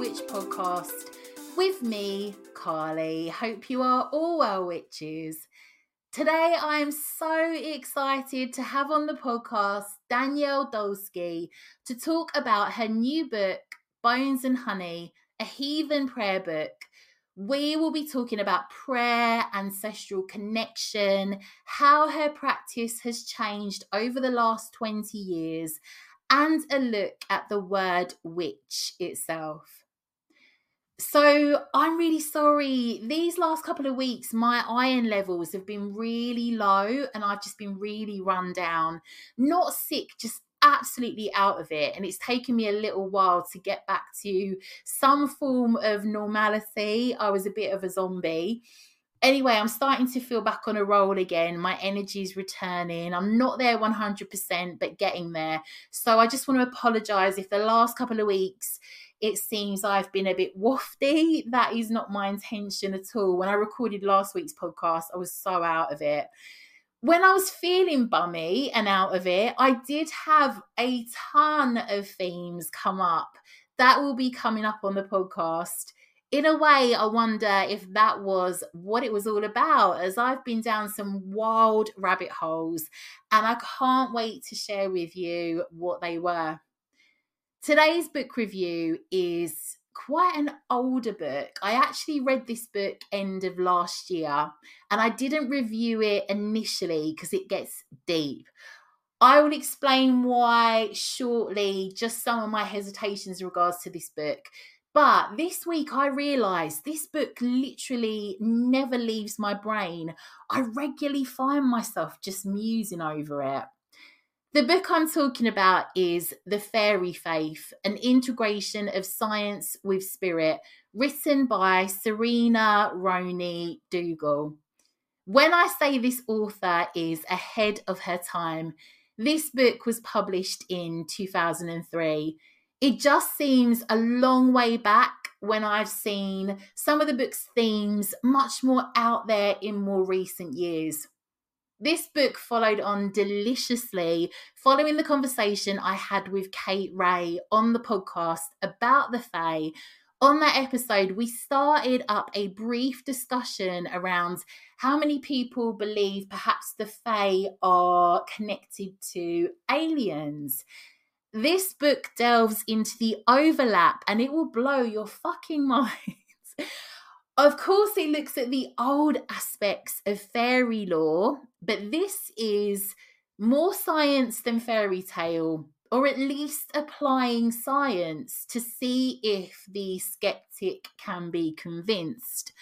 Witch podcast with me, Carly. Hope you are all well, witches. Today, I am so excited to have on the podcast Danielle Dulsky to talk about her new book, Bones and Honey, a heathen prayer book. We will be talking about prayer, ancestral connection, how her practice has changed over the last 20 years, and a look at the word witch itself. So, I'm really sorry. These last couple of weeks, my iron levels have been really low and I've just been really run down. Not sick, just absolutely out of it. And it's taken me a little while to get back to some form of normality. I was a bit of a zombie anyway, I'm starting to feel back on a roll again. My energy's returning. I'm not there 100%, but getting there. So I just want to apologize if the last couple of weeks it seems I've been a bit wafty. That is not my intention at all. When I recorded last week's podcast, I was so out of it. When I was feeling bummy and out of it, I did have a ton of themes come up that will be coming up on the podcast in a way, I wonder if that was what it was all about, as I've been down some wild rabbit holes and I can't wait to share with you what they were. Today's book review is quite an older book. I actually read this book end of last year and I didn't review it initially because it gets deep. I will explain why shortly, just some of my hesitations in regards to this book. But this week I realized this book literally never leaves my brain. I regularly find myself just musing over it. The book I'm talking about is The Fairy Faith, an integration of science with spirit, written by Serena Roney Dougal. When I say this author is ahead of her time, this book was published in 2003 it just seems a long way back when I've seen some of the book's themes much more out there in more recent years. This book followed on deliciously following the conversation I had with Kate Ray on the podcast about the Fae. On that episode, we started up a brief discussion around how many people believe perhaps the Fae are connected to aliens. This book delves into the overlap and it will blow your fucking minds. Of course, it looks at the old aspects of fairy lore, but this is more science than fairy tale, or at least applying science to see if the skeptic can be convinced.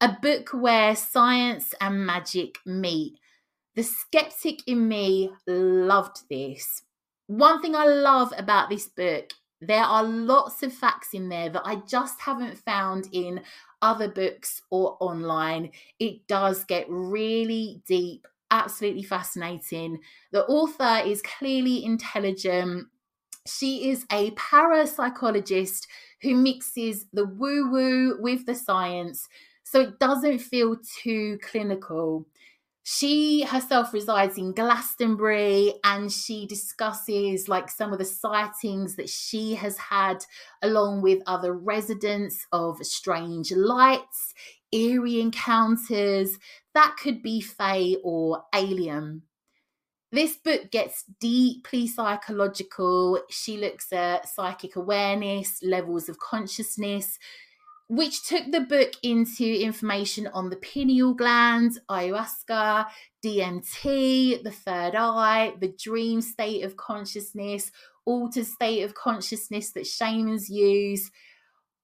A book where science and magic meet. The skeptic in me loved this. One thing I love about this book, there are lots of facts in there that I just haven't found in other books or online. It does get really deep, absolutely fascinating. The author is clearly intelligent. She is a parapsychologist who mixes the woo woo with the science, so it doesn't feel too clinical. She herself resides in Glastonbury and she discusses like some of the sightings that she has had along with other residents of strange lights, eerie encounters that could be fae or alien. This book gets deeply psychological. She looks at psychic awareness, levels of consciousness, which took the book into information on the pineal gland, ayahuasca, DMT, the third eye, the dream state of consciousness, altered state of consciousness that shamans use.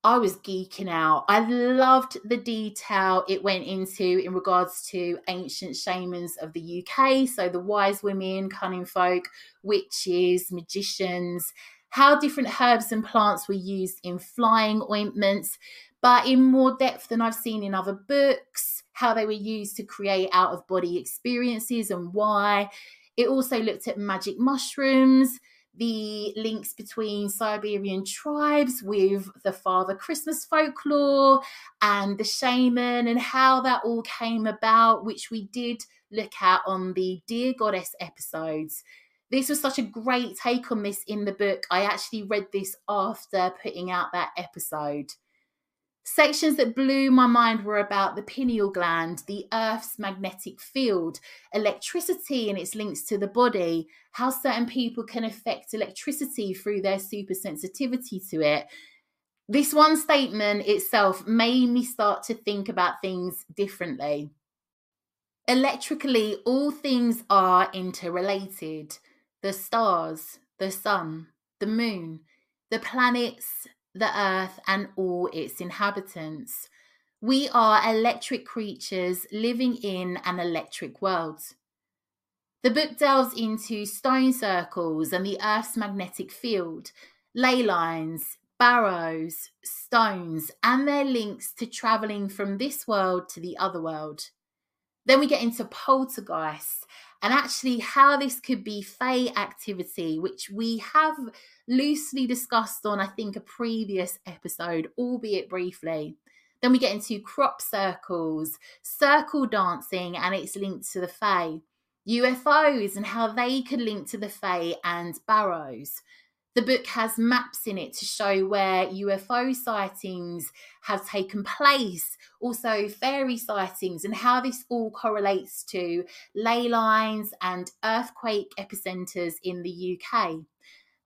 I was geeking out. I loved the detail it went into in regards to ancient shamans of the UK. So, the wise women, cunning folk, witches, magicians, how different herbs and plants were used in flying ointments, but in more depth than I've seen in other books, how they were used to create out of body experiences and why. It also looked at magic mushrooms, the links between Siberian tribes with the Father Christmas folklore and the shaman, and how that all came about, which we did look at on the Dear Goddess episodes. This was such a great take on this in the book. I actually read this after putting out that episode. Sections that blew my mind were about the pineal gland, the Earth's magnetic field, electricity and its links to the body, how certain people can affect electricity through their super sensitivity to it. This one statement itself made me start to think about things differently. Electrically, all things are interrelated the stars, the sun, the moon, the planets, the earth, and all its inhabitants. We are electric creatures living in an electric world. The book delves into stone circles and the Earth's magnetic field, ley lines, barrows, stones, and their links to travelling from this world to the other world. Then we get into poltergeists and actually how this could be Fey activity, which we have loosely discussed on, I think, a previous episode, albeit briefly. Then we get into crop circles, circle dancing, and it's linked to the Fae, UFOs and how they could link to the Fae and barrows. The book has maps in it to show where UFO sightings have taken place, also fairy sightings, and how this all correlates to ley lines and earthquake epicenters in the UK.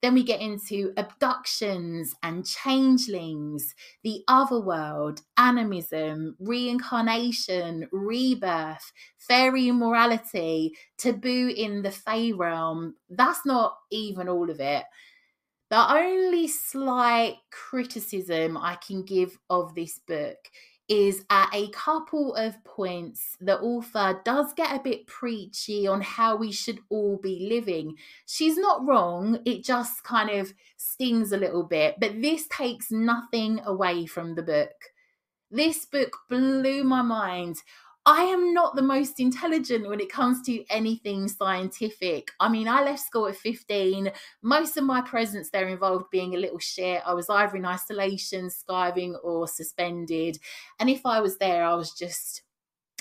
Then we get into abductions and changelings, the other world, animism, reincarnation, rebirth, fairy morality, taboo in the Fey realm. That's not even all of it. The only slight criticism I can give of this book is at a couple of points, the author does get a bit preachy on how we should all be living. She's not wrong, it just kind of stings a little bit, but this takes nothing away from the book. This book blew my mind. I am not the most intelligent when it comes to anything scientific. I mean, I left school at 15. Most of my presence there involved being a little shit. I was either in isolation, skiving, or suspended. And if I was there, I was just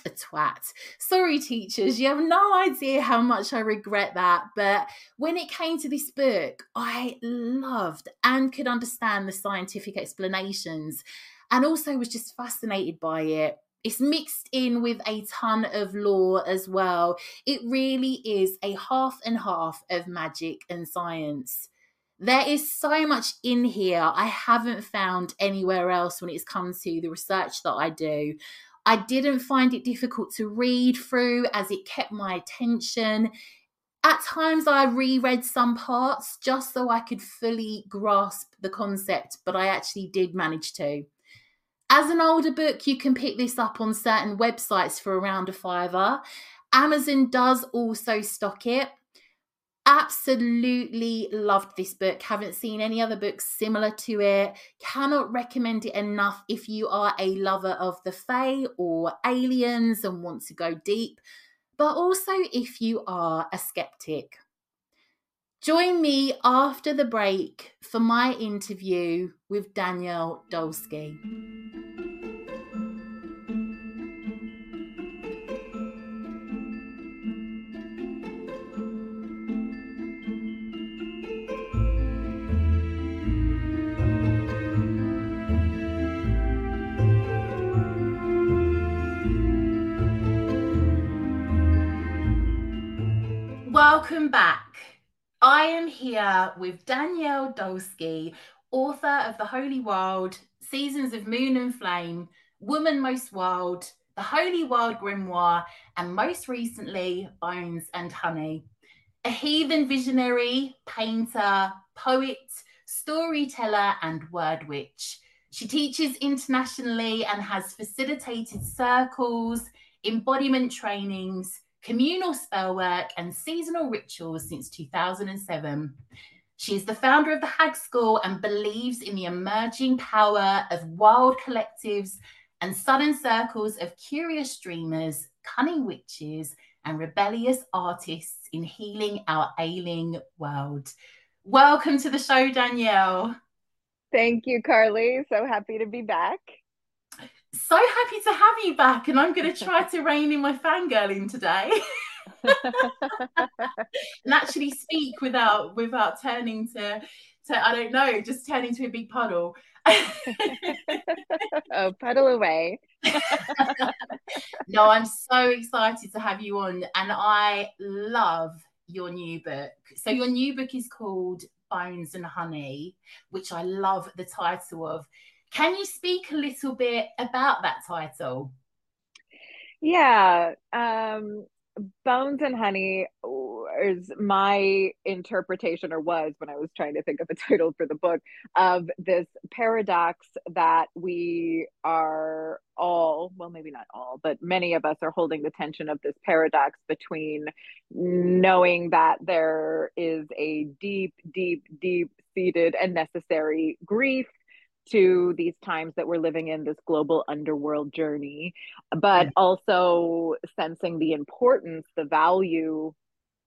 a twat. Sorry, teachers, you have no idea how much I regret that. But when it came to this book, I loved and could understand the scientific explanations and also was just fascinated by it it's mixed in with a ton of lore as well. It really is a half and half of magic and science. There is so much in here I haven't found anywhere else when it's come to the research that I do. I didn't find it difficult to read through as it kept my attention. At times, I reread some parts just so I could fully grasp the concept, but I actually did manage to. As an older book, you can pick this up on certain websites for around a fiver. Amazon does also stock it. Absolutely loved this book. Haven't seen any other books similar to it. Cannot recommend it enough if you are a lover of the Fae or aliens and want to go deep, but also if you are a skeptic. Join me after the break for my interview with Danielle Dulsky. Welcome back. I am here with Danielle Dulsky, author of The Holy Wild, Seasons of Moon and Flame, Woman Most Wild, The Holy Wild Grimoire, and most recently, Bones and Honey. A heathen visionary, painter, poet, storyteller, and word witch. She teaches internationally and has facilitated circles, embodiment trainings, communal spell work, and seasonal rituals since 2007. She is the founder of the Hag School and believes in the emerging power of wild collectives and sudden circles of curious dreamers, cunning witches, and rebellious artists in healing our ailing world. Welcome to the show, Danielle. Thank you, Carly. So happy to be back. So happy to have you back, and I'm going to try to rein in my fangirling today. and actually speak without without turning to to I don't know, just turning to a big puddle. oh, puddle away. no, I'm so excited to have you on, and I love your new book. So your new book is called Bones and Honey, which I love the title of. Can you speak a little bit about that title? Yeah. Um, Bones and Honey is my interpretation, or was when I was trying to think of a title for the book, of this paradox that we are all, well, maybe not all, but many of us are holding the tension of this paradox between knowing that there is a deep, deep, deep seated and necessary grief to these times that we're living in this global underworld journey but mm-hmm. also sensing the importance the value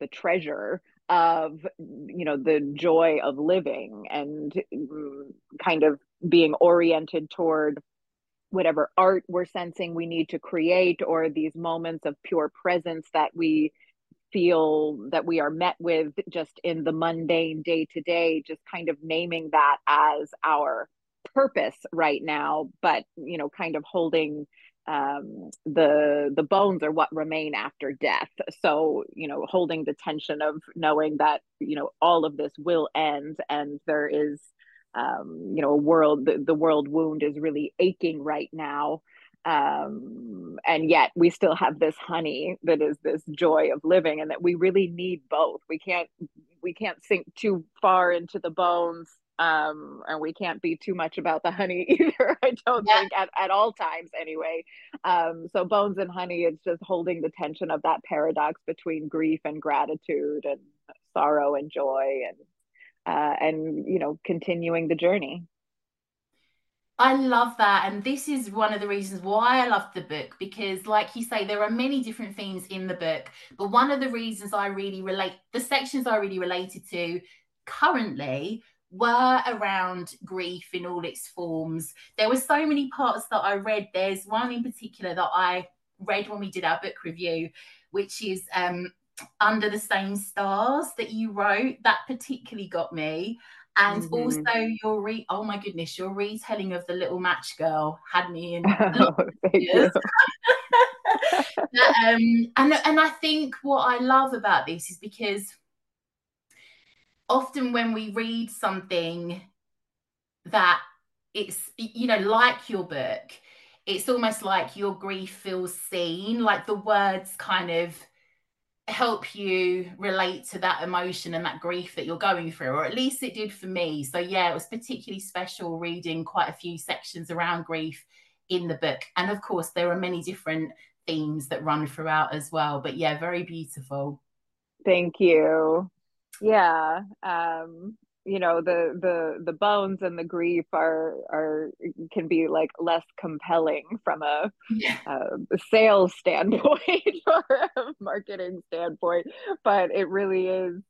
the treasure of you know the joy of living and mm, kind of being oriented toward whatever art we're sensing we need to create or these moments of pure presence that we feel that we are met with just in the mundane day to day just kind of naming that as our purpose right now but you know kind of holding um the the bones are what remain after death. So you know holding the tension of knowing that you know all of this will end and there is um you know a world the, the world wound is really aching right now. Um and yet we still have this honey that is this joy of living and that we really need both. We can't we can't sink too far into the bones um and we can't be too much about the honey either i don't yeah. think at, at all times anyway um so bones and honey it's just holding the tension of that paradox between grief and gratitude and sorrow and joy and uh and you know continuing the journey I love that. And this is one of the reasons why I love the book because, like you say, there are many different themes in the book. But one of the reasons I really relate, the sections I really related to currently were around grief in all its forms. There were so many parts that I read. There's one in particular that I read when we did our book review, which is um, Under the Same Stars that you wrote. That particularly got me. And mm-hmm. also your re oh my goodness, your retelling of the little match girl had me in oh, um, and and I think what I love about this is because often when we read something that it's you know like your book it's almost like your grief feels seen like the words kind of help you relate to that emotion and that grief that you're going through or at least it did for me. So yeah it was particularly special reading quite a few sections around grief in the book. And of course there are many different themes that run throughout as well but yeah very beautiful. Thank you yeah um you know the the the bones and the grief are are can be like less compelling from a, yeah. a sales standpoint or a marketing standpoint but it really is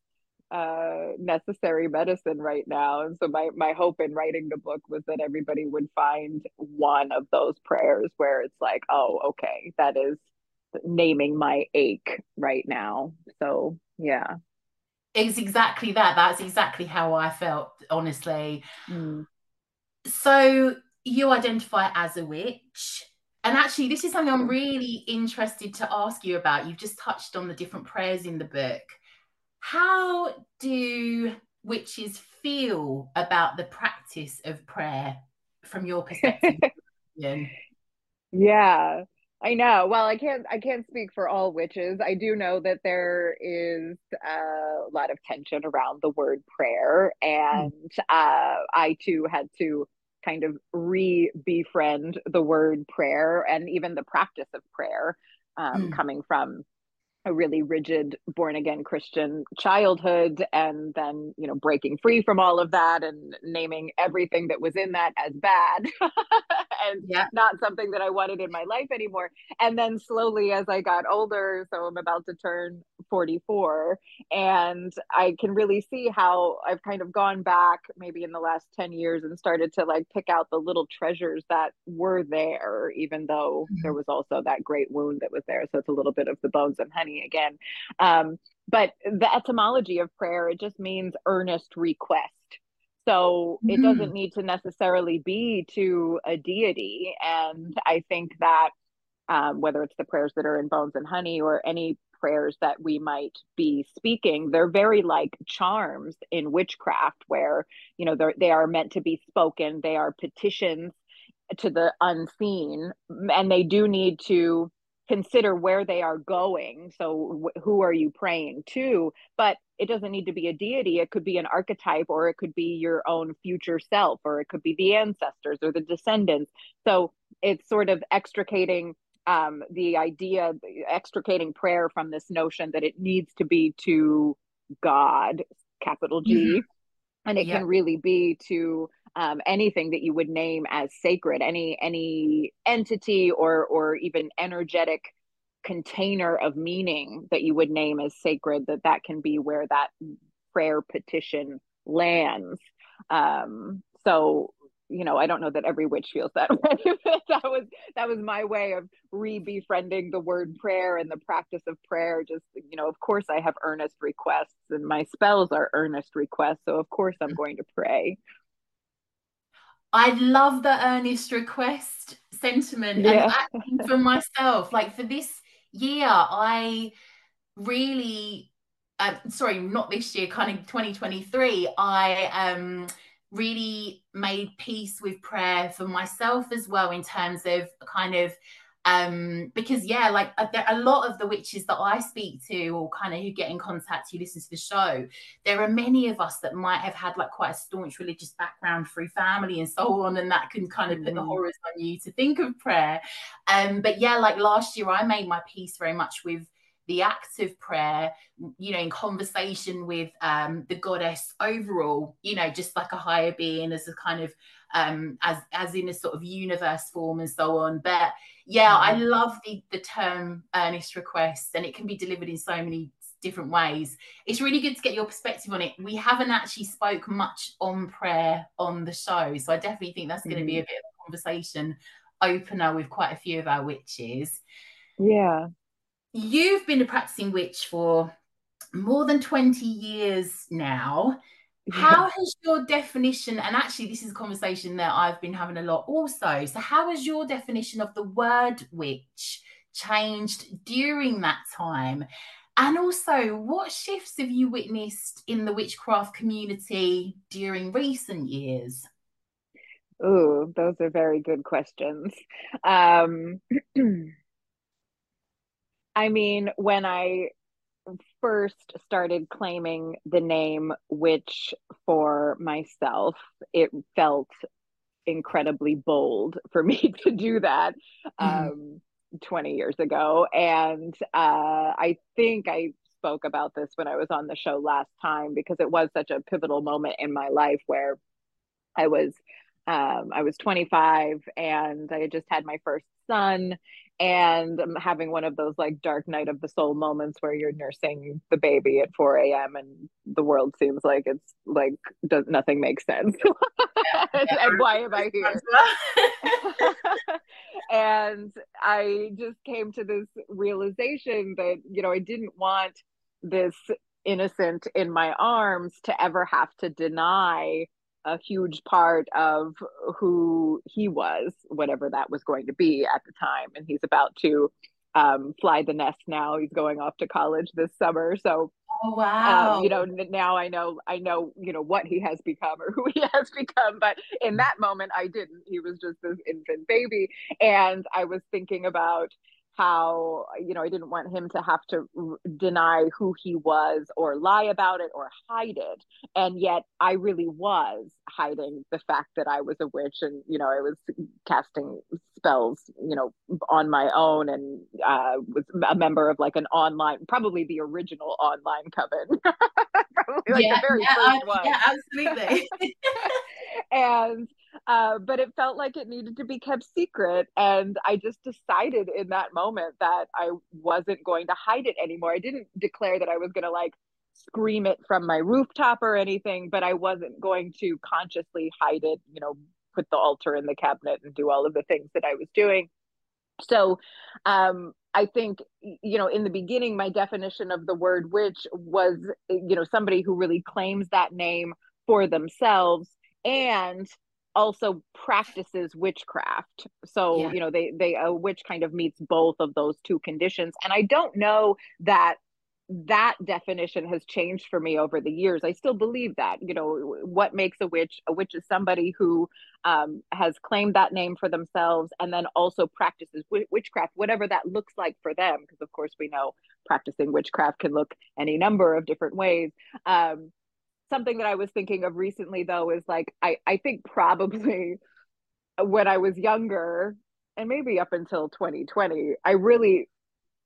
uh, necessary medicine right now. And so my my hope in writing the book was that everybody would find one of those prayers where it's like oh okay that is naming my ache right now. So yeah it's exactly that. That's exactly how I felt, honestly. Mm. So you identify as a witch. And actually, this is something I'm really interested to ask you about. You've just touched on the different prayers in the book. How do witches feel about the practice of prayer from your perspective. yeah. I know. Well, I can't. I can't speak for all witches. I do know that there is a lot of tension around the word prayer, and mm. uh, I too had to kind of re-befriend the word prayer and even the practice of prayer, um, mm. coming from a really rigid born again Christian childhood and then, you know, breaking free from all of that and naming everything that was in that as bad and yeah. not something that I wanted in my life anymore. And then slowly as I got older, so I'm about to turn 44 and I can really see how I've kind of gone back maybe in the last 10 years and started to like pick out the little treasures that were there, even though mm-hmm. there was also that great wound that was there. So it's a little bit of the bones and honey again. Um, but the etymology of prayer, it just means earnest request. So mm-hmm. it doesn't need to necessarily be to a deity. And I think that um, whether it's the prayers that are in Bones and Honey or any prayers that we might be speaking, they're very like charms in witchcraft, where you know they are meant to be spoken. They are petitions to the unseen, and they do need to consider where they are going. So wh- who are you praying to? But it doesn't need to be a deity. It could be an archetype or it could be your own future self or it could be the ancestors or the descendants. So it's sort of extricating um, the idea extricating prayer from this notion that it needs to be to god capital g mm-hmm. and it can really be to um, anything that you would name as sacred, any any entity or or even energetic container of meaning that you would name as sacred, that that can be where that prayer petition lands. Um, so you know, I don't know that every witch feels that way. that was that was my way of re-befriending the word prayer and the practice of prayer. Just you know, of course, I have earnest requests, and my spells are earnest requests. So of course, I'm going to pray. I love the earnest request sentiment yeah. and for myself. Like for this year, I really, uh, sorry, not this year, kind of 2023, I um really made peace with prayer for myself as well in terms of kind of um because yeah like a, uh, a lot of the witches that i speak to or kind of who get in contact who listen to the show there are many of us that might have had like quite a staunch religious background through family and so on and that can kind of put the mm. horrors on you to think of prayer um but yeah like last year i made my peace very much with the act of prayer, you know, in conversation with um, the goddess overall, you know, just like a higher being as a kind of um, as as in a sort of universe form and so on. But yeah, I mm-hmm. love the the term earnest request, and it can be delivered in so many different ways. It's really good to get your perspective on it. We haven't actually spoke much on prayer on the show, so I definitely think that's going to be a mm-hmm. bit of a conversation opener with quite a few of our witches. Yeah. You've been a practicing witch for more than 20 years now. How has your definition, and actually, this is a conversation that I've been having a lot also. So, how has your definition of the word witch changed during that time? And also, what shifts have you witnessed in the witchcraft community during recent years? Oh, those are very good questions. Um, I mean, when I first started claiming the name witch for myself, it felt incredibly bold for me to do that mm-hmm. um, 20 years ago. And uh, I think I spoke about this when I was on the show last time because it was such a pivotal moment in my life where I was um, I was 25 and I had just had my first son and I'm having one of those like dark night of the soul moments where you're nursing the baby at 4 a.m. and the world seems like it's like does nothing makes sense. And why am I here? and I just came to this realization that you know I didn't want this innocent in my arms to ever have to deny a huge part of who he was, whatever that was going to be at the time. And he's about to um, fly the nest now. He's going off to college this summer. So Oh wow! Um, you know, now I know I know you know what he has become or who he has become, but in that moment I didn't. He was just this infant baby, and I was thinking about how you know I didn't want him to have to r- deny who he was or lie about it or hide it. And yet I really was hiding the fact that I was a witch and you know I was casting spells you know on my own and uh, was a member of like an online probably the original online coven. Probably like yeah, the very yeah, first one yeah absolutely. And uh, but it felt like it needed to be kept secret. And I just decided in that moment that I wasn't going to hide it anymore. I didn't declare that I was going to like scream it from my rooftop or anything, but I wasn't going to consciously hide it, you know, put the altar in the cabinet and do all of the things that I was doing. So, um, I think, you know, in the beginning, my definition of the word witch was, you know, somebody who really claims that name for themselves and also practices witchcraft. So yeah. you know they they a witch kind of meets both of those two conditions. And i don't know that that definition has changed for me over the years. I still believe that you know what makes a witch a witch is somebody who um, has claimed that name for themselves and then also practices witchcraft whatever that looks like for them. Because of course we know practicing witchcraft can look any number of different ways. Um, something that I was thinking of recently though is like I I think probably when I was younger and maybe up until 2020 I really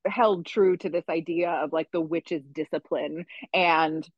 held true to this idea of like the witch's discipline and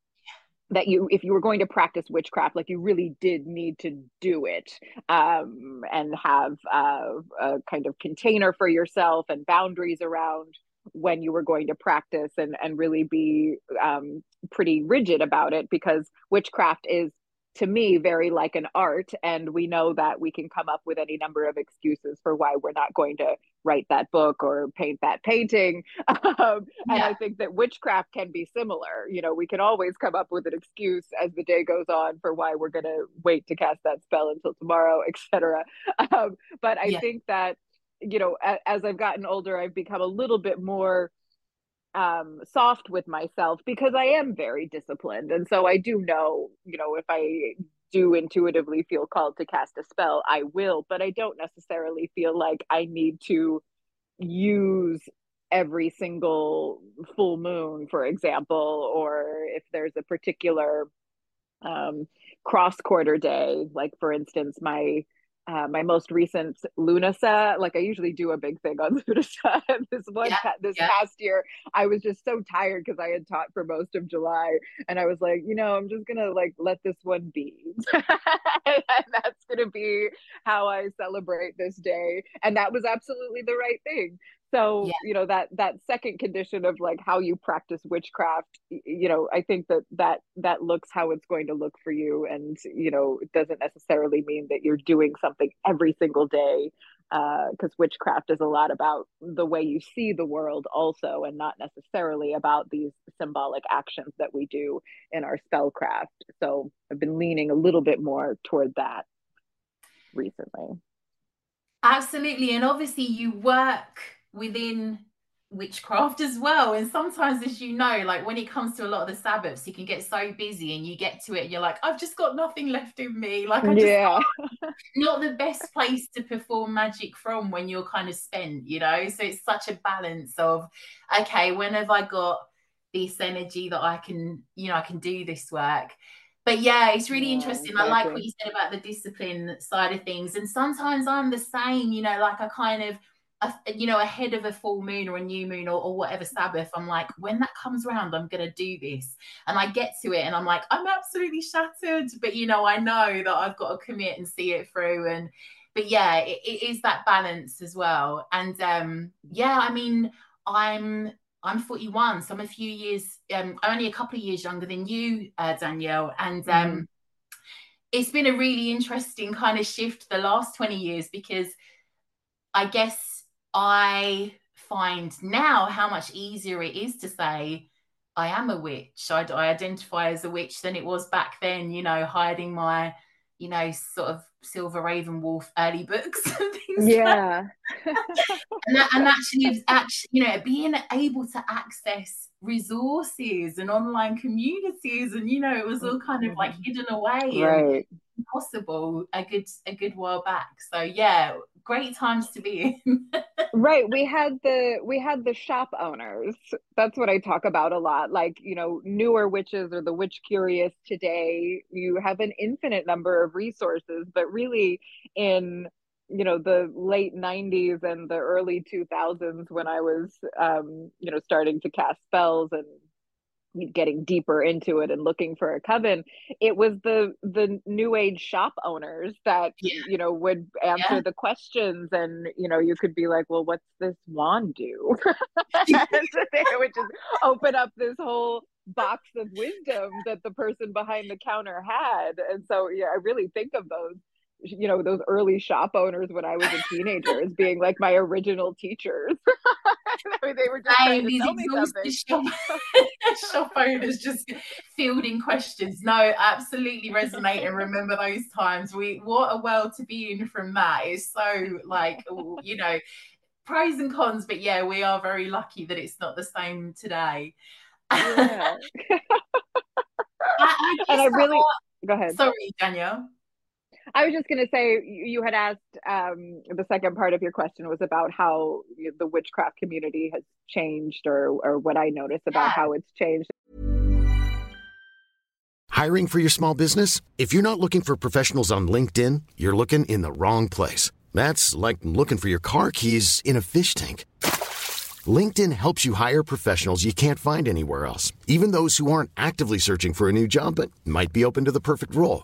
that you if you were going to practice witchcraft like you really did need to do it um, and have uh, a kind of container for yourself and boundaries around when you were going to practice and and really be um, pretty rigid about it because witchcraft is to me very like an art and we know that we can come up with any number of excuses for why we're not going to write that book or paint that painting um, yeah. and i think that witchcraft can be similar you know we can always come up with an excuse as the day goes on for why we're going to wait to cast that spell until tomorrow etc um, but i yeah. think that you know as i've gotten older i've become a little bit more um soft with myself because i am very disciplined. And so i do know you know if i do intuitively feel called to cast a spell i will but i don't necessarily feel like i need to use every single full moon for example or if there's a particular um cross quarter day like for instance my uh, my most recent Lunasa, like I usually do a big thing on Lunasa. this one, yeah, this yeah. past year, I was just so tired because I had taught for most of July, and I was like, you know, I'm just gonna like let this one be, and that's gonna be how I celebrate this day, and that was absolutely the right thing so yeah. you know that that second condition of like how you practice witchcraft you know i think that that that looks how it's going to look for you and you know it doesn't necessarily mean that you're doing something every single day because uh, witchcraft is a lot about the way you see the world also and not necessarily about these symbolic actions that we do in our spellcraft so i've been leaning a little bit more toward that recently absolutely and obviously you work within witchcraft as well. And sometimes, as you know, like when it comes to a lot of the Sabbaths, you can get so busy and you get to it, and you're like, I've just got nothing left in me. Like, I just yeah. not the best place to perform magic from when you're kind of spent, you know? So it's such a balance of, okay, when have I got this energy that I can, you know, I can do this work. But yeah, it's really yeah, interesting. Exactly. I like what you said about the discipline side of things. And sometimes I'm the same, you know, like I kind of a, you know ahead of a full moon or a new moon or, or whatever sabbath i'm like when that comes around i'm going to do this. And i get to it and i'm like i'm absolutely shattered but you know i know that i've got to commit and see it through. And but yeah it, it is that balance as well. And um yeah i mean i'm i'm 41 so i'm a few years um only a couple of years younger than you uh, danielle. And um mm. it's been a really interesting kind of shift the last 20 years because I guess I find now how much easier it is to say, I am a witch. I, I identify as a witch than it was back then, you know, hiding my, you know, sort of Silver Raven Wolf early books and things. Yeah. Like and, that, and actually, actually, you know, being able to access resources and online communities, and you know, it was all kind of like mm-hmm. hidden away. Right. Possible a good a good while back. So yeah, great times to be in. right. We had the we had the shop owners. That's what I talk about a lot. Like, you know, newer witches or the witch curious today, you have an infinite number of resources, but really in you know the late 90s and the early 2000s when i was um you know starting to cast spells and getting deeper into it and looking for a coven it was the the new age shop owners that yeah. you know would answer yeah. the questions and you know you could be like well what's this wand do they would just open up this whole box of wisdom that the person behind the counter had and so yeah i really think of those you know those early shop owners when I was a teenager as being like my original teachers. I mean, they were just tell me something. Shop, shop owners just fielding questions. No, absolutely resonate and remember those times. We what a world to be in from that is so like you know pros and cons, but yeah, we are very lucky that it's not the same today. Yeah. I, I and I really go ahead. Sorry, Danielle. I was just going to say you had asked um, the second part of your question was about how the witchcraft community has changed, or or what I notice about yeah. how it's changed. Hiring for your small business? If you're not looking for professionals on LinkedIn, you're looking in the wrong place. That's like looking for your car keys in a fish tank. LinkedIn helps you hire professionals you can't find anywhere else, even those who aren't actively searching for a new job but might be open to the perfect role.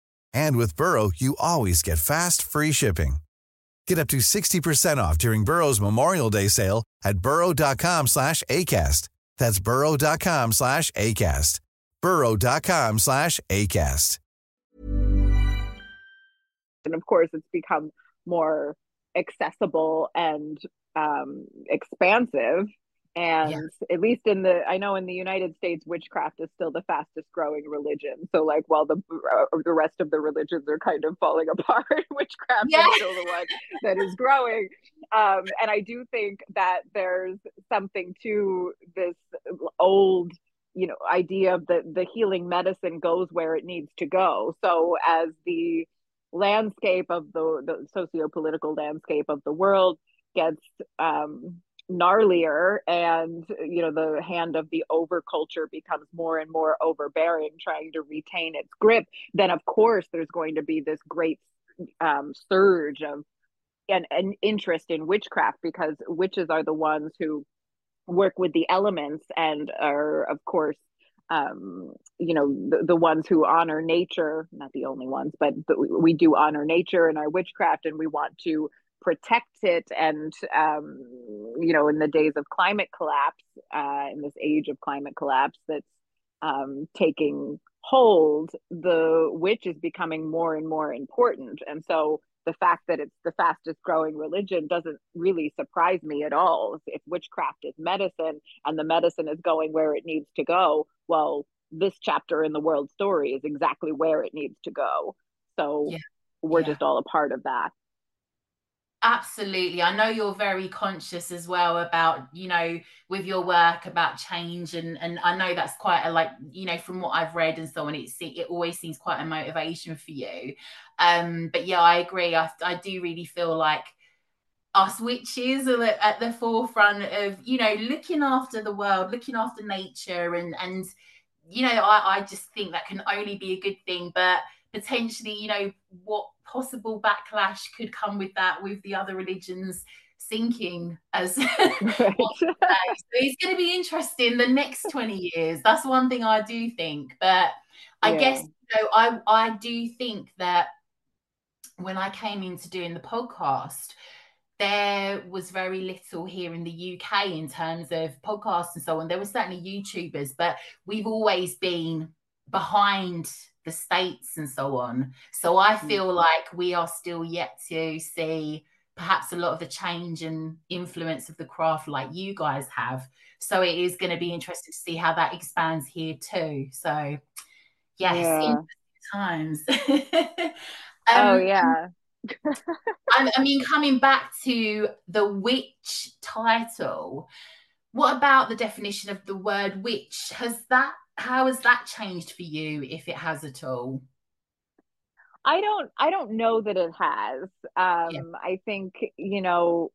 And with Burrow, you always get fast, free shipping. Get up to 60% off during Burrow's Memorial Day sale at burrow.com slash ACAST. That's burrow.com slash ACAST. burrow.com slash ACAST. And of course, it's become more accessible and um, expansive and yeah. at least in the i know in the united states witchcraft is still the fastest growing religion so like while the uh, the rest of the religions are kind of falling apart witchcraft yeah. is still the one that is growing um, and i do think that there's something to this old you know idea of the the healing medicine goes where it needs to go so as the landscape of the the socio-political landscape of the world gets um gnarlier and you know the hand of the overculture becomes more and more overbearing trying to retain its grip then of course there's going to be this great um, surge of an, an interest in witchcraft because witches are the ones who work with the elements and are of course um, you know the, the ones who honor nature not the only ones but, but we, we do honor nature in our witchcraft and we want to protect it and um, you know in the days of climate collapse uh, in this age of climate collapse that's um, taking hold the witch is becoming more and more important and so the fact that it's the fastest growing religion doesn't really surprise me at all if, if witchcraft is medicine and the medicine is going where it needs to go well this chapter in the world story is exactly where it needs to go so yeah. we're yeah. just all a part of that Absolutely. I know you're very conscious as well about, you know, with your work about change and and I know that's quite a like, you know, from what I've read and so on, it it always seems quite a motivation for you. Um, but yeah, I agree. I I do really feel like us witches are at the forefront of, you know, looking after the world, looking after nature and and you know, I, I just think that can only be a good thing. But potentially, you know, what possible backlash could come with that with the other religions sinking as right. so it's going to be interesting the next 20 years that's one thing i do think but i yeah. guess you know, i i do think that when I came into doing the podcast, there was very little here in the UK in terms of podcasts and so on. There were certainly YouTubers, but we've always been behind the States and so on. So I hmm. feel like we are still yet to see perhaps a lot of the change and influence of the craft like you guys have. So it is going to be interesting to see how that expands here too. So yes, yeah. times. Oh, um, oh yeah. I, I mean, coming back to the witch title, what about the definition of the word witch? Has that how has that changed for you, if it has at all? I don't I don't know that it has. Um, yeah. I think you know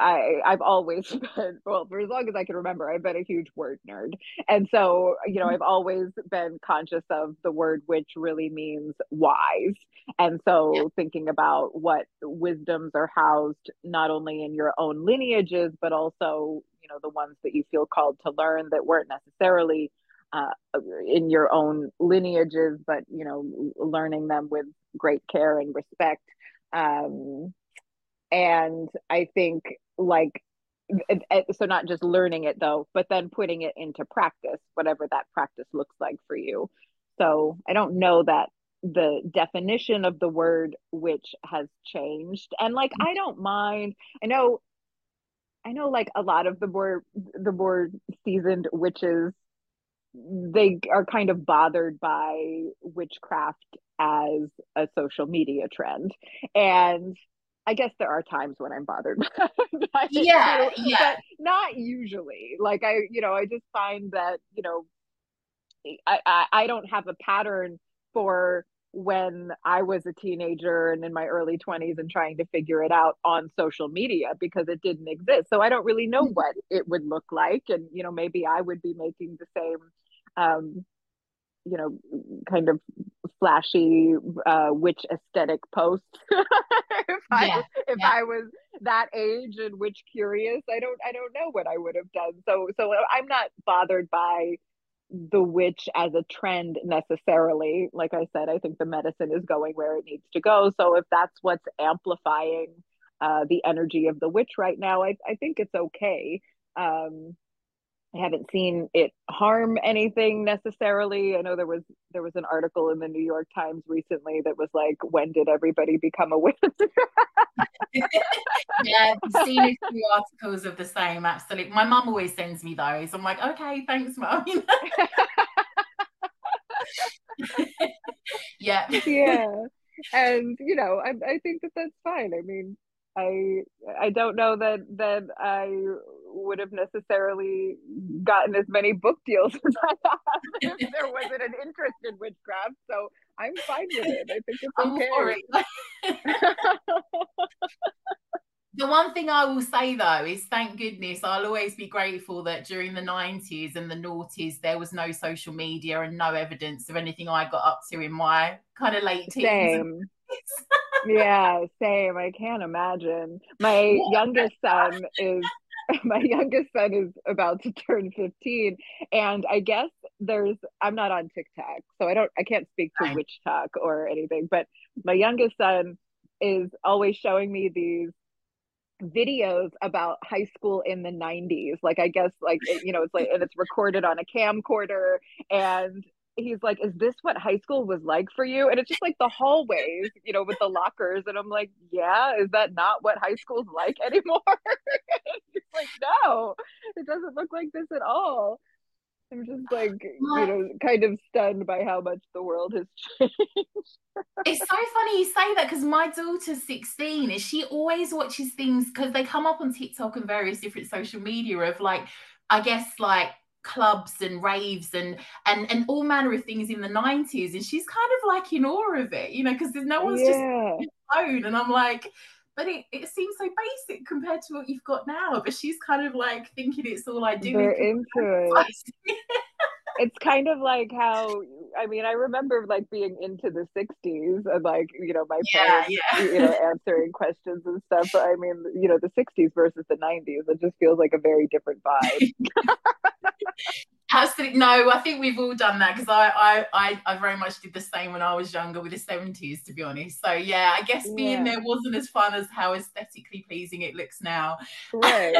I I've always been well for as long as I can remember I've been a huge word nerd and so you know mm-hmm. I've always been conscious of the word witch really means wise and so yeah. thinking about what wisdoms are housed not only in your own lineages but also you know the ones that you feel called to learn that weren't necessarily uh, in your own lineages but you know learning them with great care and respect. Um, and i think like so not just learning it though but then putting it into practice whatever that practice looks like for you. So i don't know that the definition of the word witch has changed. And like i don't mind. I know i know like a lot of the more the more seasoned witches they are kind of bothered by witchcraft as a social media trend and I guess there are times when I'm bothered by yeah, it, yeah, but not usually. Like I, you know, I just find that you know, I, I I don't have a pattern for when I was a teenager and in my early 20s and trying to figure it out on social media because it didn't exist. So I don't really know mm-hmm. what it would look like. And, you know, maybe I would be making the same um, you know kind of flashy uh witch aesthetic posts. If yeah, i if yeah. i was that age and witch curious i don't i don't know what i would have done. So so i'm not bothered by the witch as a trend necessarily. Like i said i think the medicine is going where it needs to go. So if that's what's amplifying uh the energy of the witch right now i, I think it's okay. Um I haven't seen it harm anything necessarily. I know there was there was an article in the New York Times recently that was like, "When did everybody become a witch?" yeah, I've seen a few articles of the same. Absolutely, my mum always sends me those. I'm like, okay, thanks, mum. yeah, yeah, and you know, I I think that that's fine. I mean, I I don't know that that I would have necessarily gotten as many book deals as I have if there wasn't an interest in witchcraft. So I'm fine with it. I think it's okay. the one thing I will say though is thank goodness I'll always be grateful that during the 90s and the noughties there was no social media and no evidence of anything I got up to in my kind of late teens. Yeah, same. I can't imagine. My youngest son is my youngest son is about to turn 15 and i guess there's i'm not on tiktok so i don't i can't speak to right. witch talk or anything but my youngest son is always showing me these videos about high school in the 90s like i guess like you know it's like and it's recorded on a camcorder and he's like, Is this what high school was like for you? And it's just like the hallways, you know, with the lockers. And I'm like, Yeah, is that not what high school's like anymore? he's like, No, it doesn't look like this at all. I'm just like, you know, kind of stunned by how much the world has changed. it's so funny you say that because my daughter's 16 and she always watches things because they come up on TikTok and various different social media of like, I guess like clubs and raves and and and all manner of things in the 90s and she's kind of like in awe of it you know because there's no one's yeah. just alone and i'm like but it, it seems so basic compared to what you've got now. But she's kind of like thinking it's all i do They're into it it's kind of like how I mean I remember like being into the 60s and like you know my parents yeah. you know answering questions and stuff but I mean you know the 60s versus the 90s it just feels like a very different vibe Absolutely no. I think we've all done that because I, I, I I very much did the same when I was younger with the seventies, to be honest. So yeah, I guess being yeah. there wasn't as fun as how aesthetically pleasing it looks now. Right.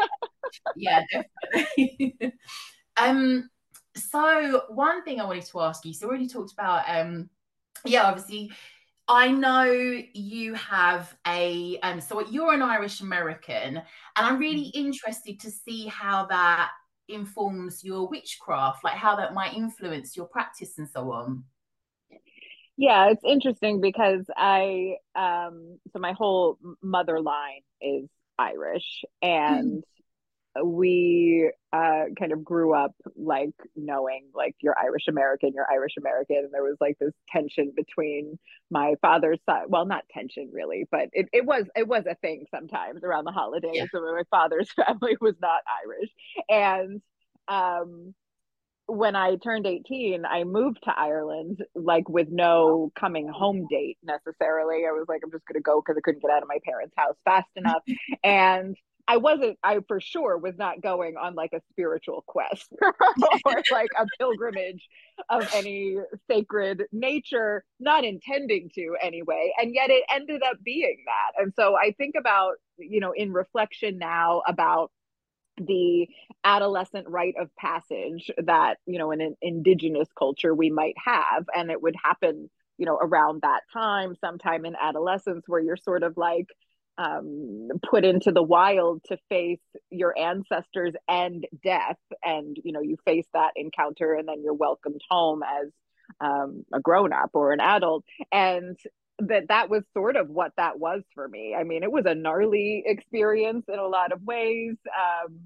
yeah, definitely. um. So one thing I wanted to ask you. So we already talked about um. Yeah, obviously I know you have a um so you're an Irish American and I'm really mm. interested to see how that informs your witchcraft like how that might influence your practice and so on. Yeah, it's interesting because I um so my whole mother line is Irish and mm we uh, kind of grew up like knowing like you're Irish American, you're Irish American, and there was like this tension between my father's side. Well, not tension really, but it, it was it was a thing sometimes around the holidays. Yeah. So my father's family was not Irish, and um, when I turned 18, I moved to Ireland, like with no coming home date necessarily. I was like, I'm just going to go because I couldn't get out of my parents' house fast enough. and I wasn't, I for sure was not going on like a spiritual quest or like a pilgrimage of any sacred nature, not intending to anyway. And yet it ended up being that. And so I think about, you know, in reflection now about the adolescent rite of passage that, you know, in an indigenous culture we might have. And it would happen, you know, around that time, sometime in adolescence, where you're sort of like, um, put into the wild to face your ancestors and death. And you know you face that encounter and then you're welcomed home as um, a grown-up or an adult. And that that was sort of what that was for me. I mean it was a gnarly experience in a lot of ways. Um,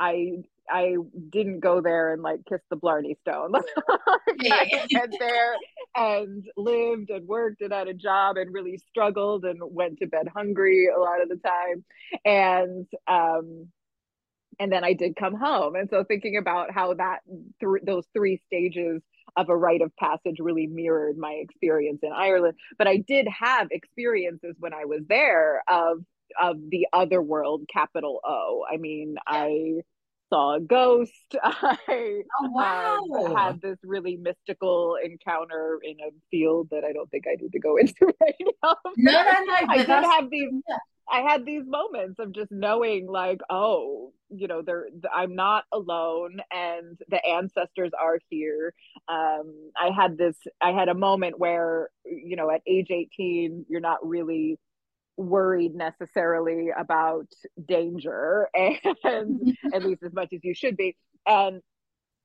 i I didn't go there and like kiss the Blarney Stone. I went there and lived and worked and had a job and really struggled and went to bed hungry a lot of the time. And um and then I did come home. And so thinking about how that th- those three stages of a rite of passage really mirrored my experience in Ireland. But I did have experiences when I was there of of the other world capital O. I mean, I saw a ghost. I oh, wow. um, had this really mystical encounter in a field that I don't think I need to go into right now. No, no, no. I did have these. Yeah. I had these moments of just knowing, like, oh, you know, there, I'm not alone, and the ancestors are here. Um, I had this. I had a moment where, you know, at age 18, you're not really worried necessarily about danger and mm-hmm. at least as much as you should be and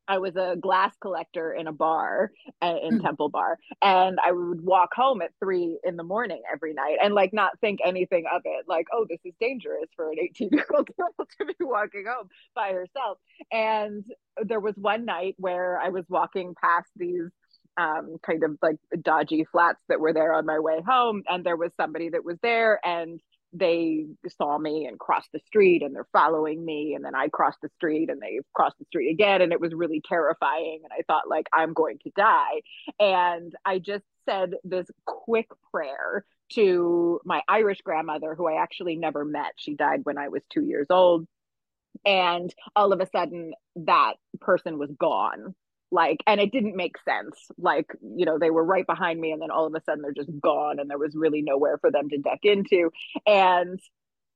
I was a glass collector in a bar uh, in mm. Temple Bar, and I would walk home at three in the morning every night, and like not think anything of it, like oh this is dangerous for an eighteen year old girl to be walking home by herself. And there was one night where I was walking past these um, kind of like dodgy flats that were there on my way home. And there was somebody that was there and they saw me and crossed the street and they're following me. And then I crossed the street and they crossed the street again. And it was really terrifying. And I thought, like, I'm going to die. And I just said this quick prayer to my Irish grandmother, who I actually never met. She died when I was two years old. And all of a sudden, that person was gone like and it didn't make sense. Like you know they were right behind me and then all of a sudden they're just gone and there was really nowhere for them to duck into. And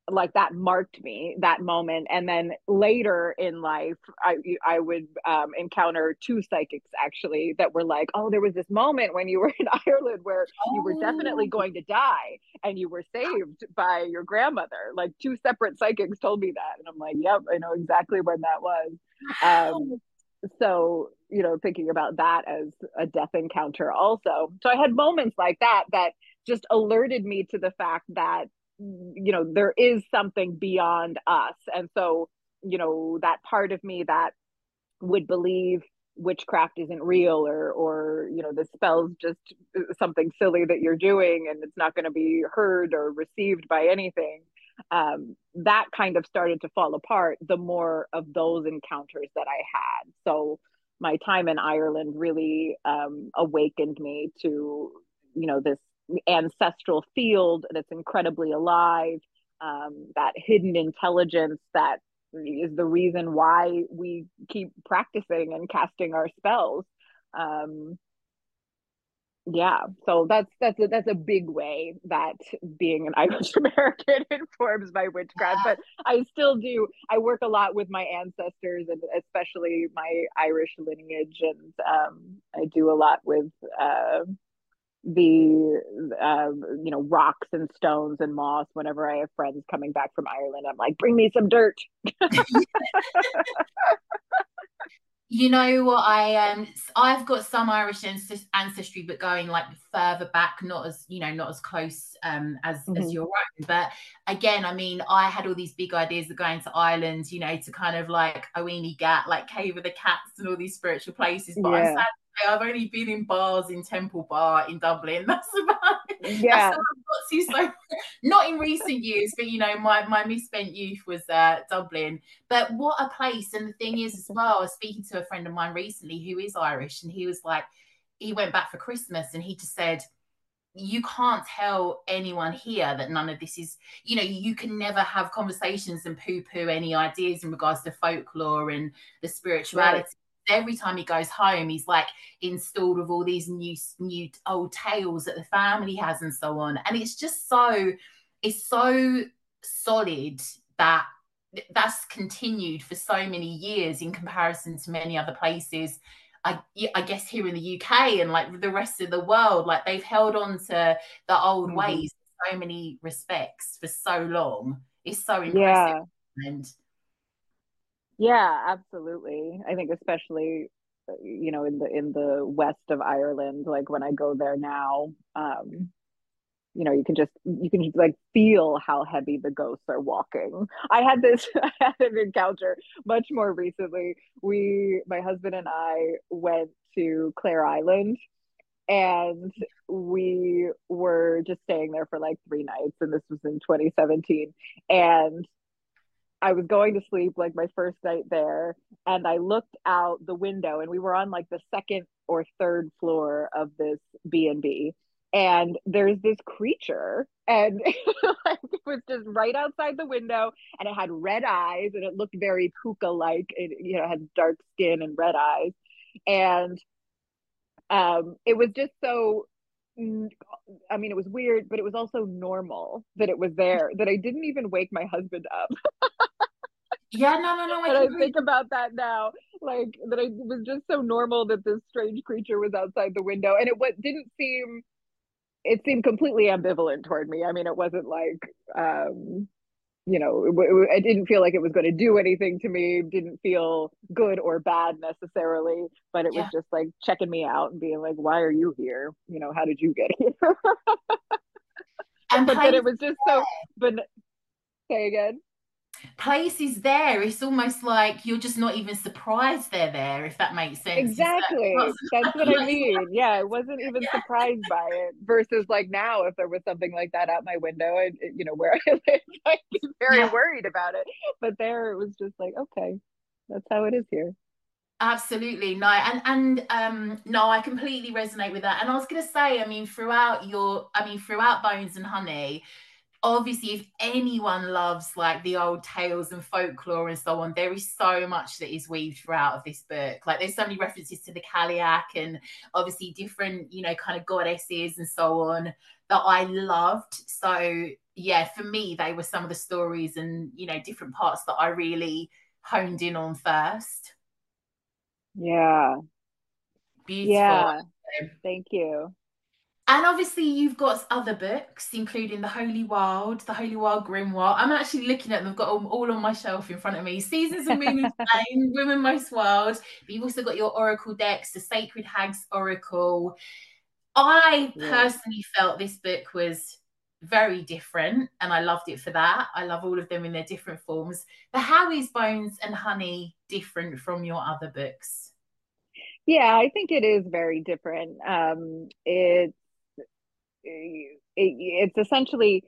like that marked me that moment. And then later in life i i would um, encounter two psychics actually that were like oh there was this moment when you were in ireland where oh. you were definitely oh. going to die and you were saved by your grandmother. Like two separate psychics told me that and i'm like yep i know exactly when that was. Um, so you know thinking about that as a death encounter also. So i had moments like that that just alerted me to the fact that you know there is something beyond us. And so you know that part of me that would believe witchcraft isn't real or or you know the spell's just something silly that you're doing and it's not going to be heard or received by anything um, that kind of started to fall apart the more of those encounters that I had. So my time in Ireland really um, awakened me to, you know, this ancestral field that's incredibly alive, um, that hidden intelligence that is the reason why we keep practicing and casting our spells um yeah. So that's that's a, that's a big way that being an irish american informs my witchcraft but i still do. I work a lot with my ancestors and especially my irish lineage and um, i do a lot with uh, the uh, you know rocks and stones and moss whenever i have friends coming back from ireland. I'm like bring me some dirt You know what? I um, I've got some Irish ancestry, but going like further back, not as you know, not as close um as mm-hmm. as your own. But again, I mean, I had all these big ideas of going to Ireland, you know, to kind of like Oweynagat, like Cave of the Cats, and all these spiritual places. But yeah. I'm sad I've only been in bars in Temple Bar in Dublin. That's about yeah. That's. So not in recent years, but you know, my my misspent youth was uh, Dublin. But what a place! And the thing is, as well, I was speaking to a friend of mine recently who is Irish, and he was like, he went back for Christmas, and he just said you can't tell anyone here that none of this is, you know, you can never have conversations and poo poo any ideas in regards to folklore and the spirituality. Right every time he goes home, he's like installed with all these new new old tales that the family has and so on. And it's just so it's so solid that that's continued for so many years in comparison to many other places. I, I guess here in the UK and like the rest of the world, like they've held on to the old mm-hmm. ways in so many respects for so long. It's so impressive. Yeah. And yeah, absolutely. I think especially uh, you know in the in the west of Ireland, like when I go there now, um, you know, you can just you can just like feel how heavy the ghosts are walking. I had this I had an encounter much more recently. We my husband and I went to Clare Island and we were just staying there for like three nights and this was in 2017 and I was going to sleep like my first night there and I looked out the window and we were on like the second or third floor of this B&B and there's this creature and it was just right outside the window and it had red eyes and it looked very puka like it you know had dark skin and red eyes and um it was just so I mean, it was weird, but it was also normal that it was there, that I didn't even wake my husband up. yeah, no, no, no. I I think about that now, like that I, it was just so normal that this strange creature was outside the window. And it what didn't seem, it seemed completely ambivalent toward me. I mean, it wasn't like, um, you know, it, it, didn't feel like it was going to do anything to me. Didn't feel good or bad necessarily, but it yeah. was just like checking me out and being like, "Why are you here? You know, how did you get here?" and but then it was just so. But say again place is there. It's almost like you're just not even surprised they're there, if that makes sense. Exactly. That That's what I mean. Yeah, I wasn't even yeah. surprised by it. Versus like now, if there was something like that out my window, and you know where I live, I'd be very yeah. worried about it. But there, it was just like, okay, that's how it is here. Absolutely no, and and um no, I completely resonate with that. And I was gonna say, I mean, throughout your, I mean, throughout Bones and Honey, obviously if anyone loves like the old tales and folklore and so on there is so much that is weaved throughout of this book. Like there's so many references to the Cailleach and obviously different you know kind of goddesses and so on that I loved. So yeah for me they were some of the stories and you know different parts that I really honed in on first. Yeah. Beautiful. Yeah. Thank you and obviously, you've got other books, including The Holy Wild, The Holy Wild Grimoire. I'm actually looking at them, I've got them all on my shelf in front of me. Seasons of Moon and Flame, Women Most Wild. But you've also got your Oracle decks, The Sacred Hags Oracle. I yeah. personally felt this book was very different, and I loved it for that. I love all of them in their different forms. But how is Bones and Honey different from your other books? Yeah, I think it is very different. Um, it's it, it's essentially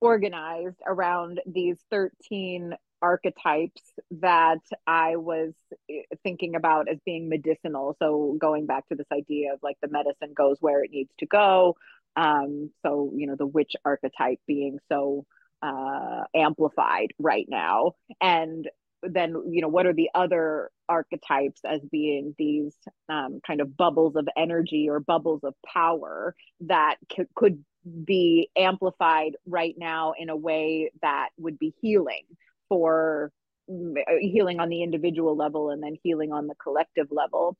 organized around these 13 archetypes that I was eh, thinking about as being medicinal. So going back to this idea of like the medicine goes where it needs to go. Um, so you know the witch archetype being so uh, amplified right now, and then you know what are the other archetypes as being these um, kind of bubbles of energy or bubbles of power that c- could be amplified right now in a way that would be healing for mm, healing on the individual level and then healing on the collective level?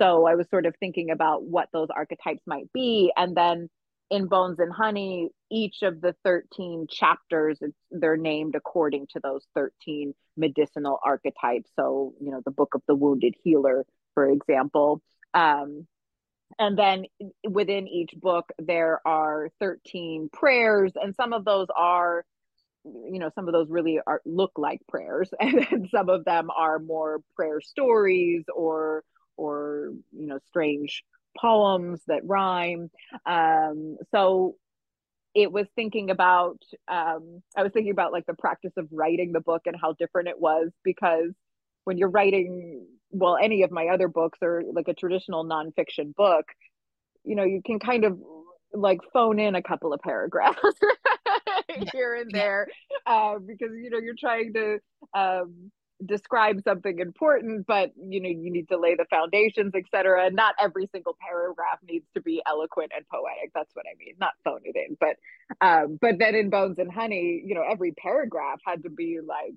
So i was sort of thinking about what those archetypes might be and then in Bones and Honey, each of the 13 chapters, they're named according to those 13 medicinal archetypes. So, you know, the Book of the Wounded Healer, for example. Um, and then within each book, there are 13 prayers, and some of those are you know some of those really are look like prayers and some of them are more prayer stories or or you know strange poems that rhyme. Um, so it was thinking about, um, I was thinking about like the practice of writing the book and how different it was because when you're writing, well, any of my other books or like a traditional nonfiction book, you know, you can kind of like phone in a couple of paragraphs here and there uh, because you know you're trying to um, describe something important but you know you need to lay the foundations etc and not every single paragraph needs to be eloquent and poetic. That's what i mean. Not phone it in but um but then in bones and honey you know every paragraph had to be like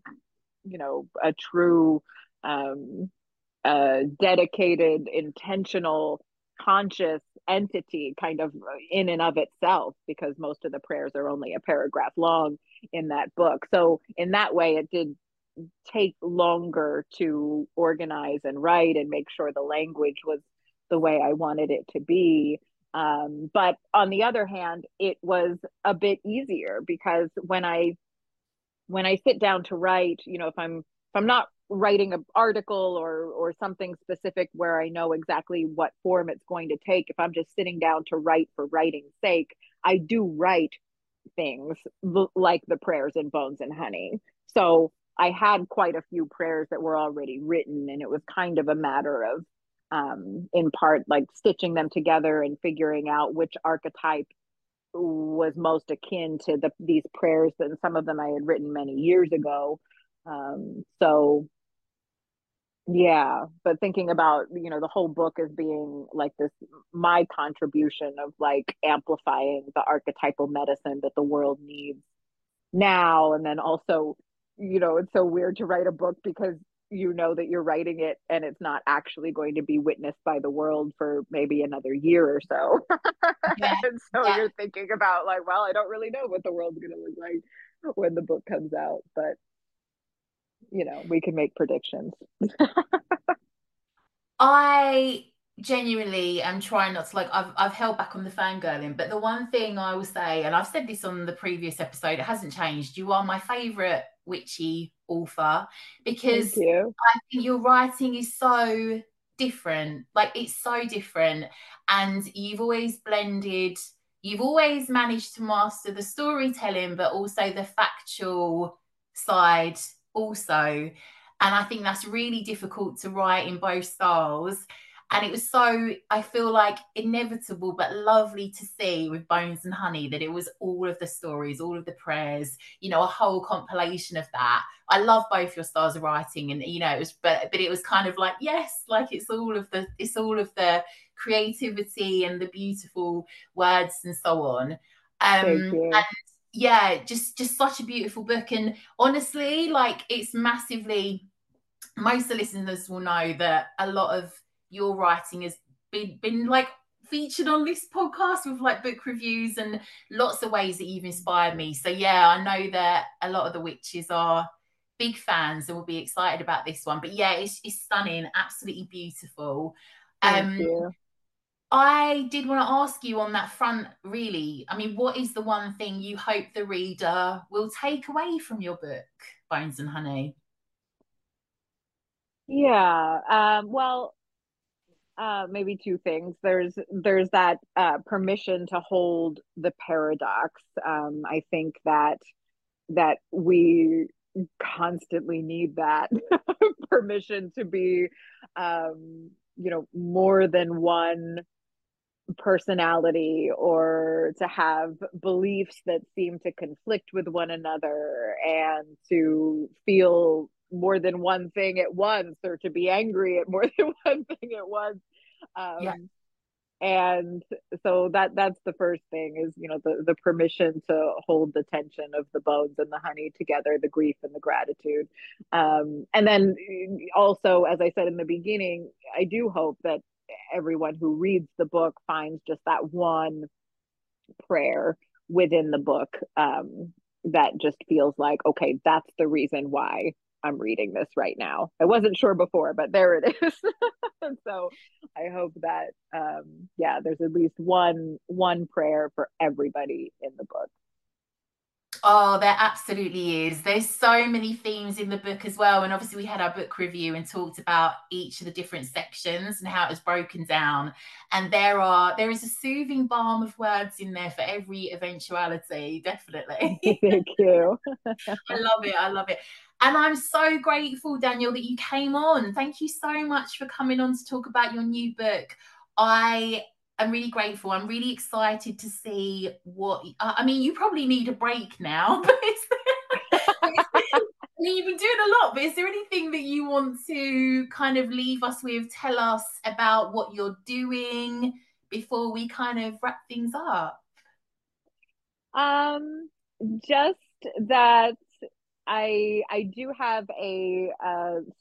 you know a true um uh dedicated intentional conscious entity kind of in and of itself because most of the prayers are only a paragraph long in that book. So in that way it did take longer to organize and write and make sure the language was the way I wanted it to be. Um, but on the other hand, it was a bit easier because when I when I sit down to write, you know, if I'm if I'm not writing an article or or something specific where I know exactly what form it's going to take, if I'm just sitting down to write for writing's sake, I do write things like the prayers and Bones and Honey. So I had quite a few prayers that were already written, and it was kind of a matter of, um, in part, like stitching them together and figuring out which archetype was most akin to the these prayers. And some of them I had written many years ago. Um, so, yeah, but thinking about you know the whole book as being like this, my contribution of like amplifying the archetypal medicine that the world needs now, and then also you know, it's so weird to write a book because you know that you're writing it and it's not actually going to be witnessed by the world for maybe another year or so. Yeah. and so yeah. you're thinking about like, well, I don't really know what the world's going to look like when the book comes out, but you know, we can make predictions. I genuinely am trying not to like I've I've held back on the fangirling, but the one thing I will say, and I've said this on the previous episode, it hasn't changed. You are my favorite witchy author because. I think your writing is so different. Like it's so different. And you've always blended, you've always managed to master the storytelling, but also the factual side also. And I think that's really difficult to write in both styles. And it was so, I feel like inevitable, but lovely to see with Bones and Honey that it was all of the stories, all of the prayers, you know, a whole compilation of that. I love both your styles of writing, and you know, it was, but but it was kind of like, yes, like it's all of the, it's all of the creativity and the beautiful words and so on. Um, and yeah, just just such a beautiful book, and honestly, like it's massively. Most of the listeners will know that a lot of your writing has been been like featured on this podcast with like book reviews and lots of ways that you've inspired me. So yeah, I know that a lot of the witches are big fans and will be excited about this one. But yeah, it's, it's stunning, absolutely beautiful. Thank um, you. I did want to ask you on that front, really. I mean, what is the one thing you hope the reader will take away from your book, Bones and Honey? Yeah. Um, well, uh, maybe two things. There's there's that uh, permission to hold the paradox. Um, I think that that we constantly need that permission to be, um, you know, more than one personality or to have beliefs that seem to conflict with one another and to feel more than one thing at once or to be angry at more than one thing at once. Um, yeah and so that that's the first thing is you know the the permission to hold the tension of the bones and the honey together the grief and the gratitude um, and then also as i said in the beginning i do hope that everyone who reads the book finds just that one prayer within the book um, that just feels like okay that's the reason why I'm reading this right now. I wasn't sure before, but there it is. so I hope that um yeah, there's at least one one prayer for everybody in the book. Oh, there absolutely is. There's so many themes in the book as well. And obviously, we had our book review and talked about each of the different sections and how it was broken down. And there are there is a soothing balm of words in there for every eventuality, definitely. Thank you. I love it. I love it. And I'm so grateful, Danielle, that you came on. Thank you so much for coming on to talk about your new book. I am really grateful. I'm really excited to see what. I mean, you probably need a break now, but I mean, you've been doing a lot, but is there anything that you want to kind of leave us with? Tell us about what you're doing before we kind of wrap things up. Um, just that I I do have a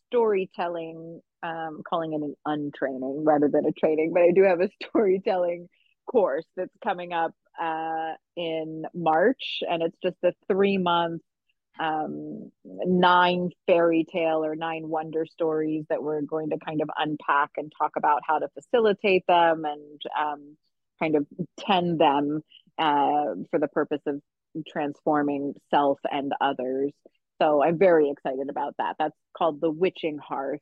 storytelling, um, calling it an untraining rather than a training, but I do have a storytelling course that's coming up uh, in March, and it's just a three month um, nine fairy tale or nine wonder stories that we're going to kind of unpack and talk about how to facilitate them and um, kind of tend them uh, for the purpose of transforming self and others. So I'm very excited about that. That's called the Witching Hearth.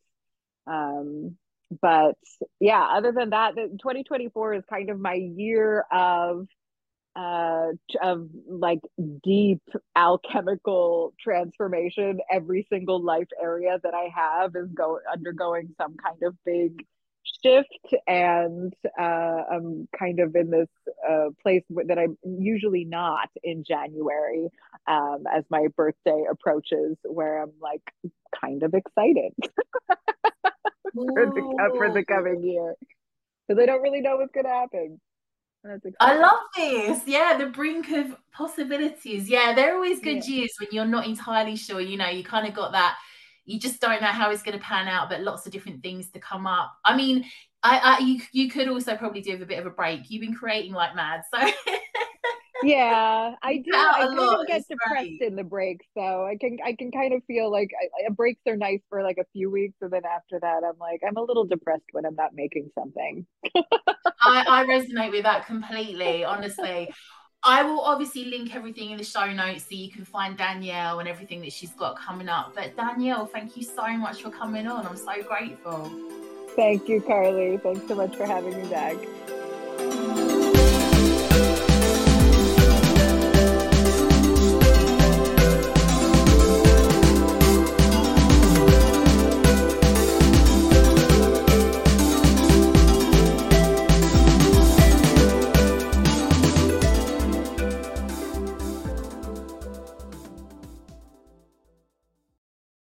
Um, but yeah, other than that, 2024 is kind of my year of uh of like deep alchemical transformation every single life area that i have is go undergoing some kind of big shift and uh, I'm kind of in this uh, place that I'm usually not in January um, as my birthday approaches, where I'm like kind of excited for, the, for the coming year because I don't really know what's going to happen. I love this. Yeah, the brink of possibilities. Yeah, they're always good yeah. years when you're not entirely sure. You know, you kind of got that you just don't know how it's going to pan out, but lots of different things to come up. I mean, I, I you you could also probably do with a bit of a break. You've been creating like mad, so yeah, I do. I kind of get depressed great. in the breaks, so I can I can kind of feel like I, breaks are nice for like a few weeks, and then after that, I'm like I'm a little depressed when I'm not making something. I, I resonate with that completely, honestly. I will obviously link everything in the show notes so you can find Danielle and everything that she's got coming up. But Danielle, thank you so much for coming on. I'm so grateful. Thank you, Carly. Thanks so much for having me back.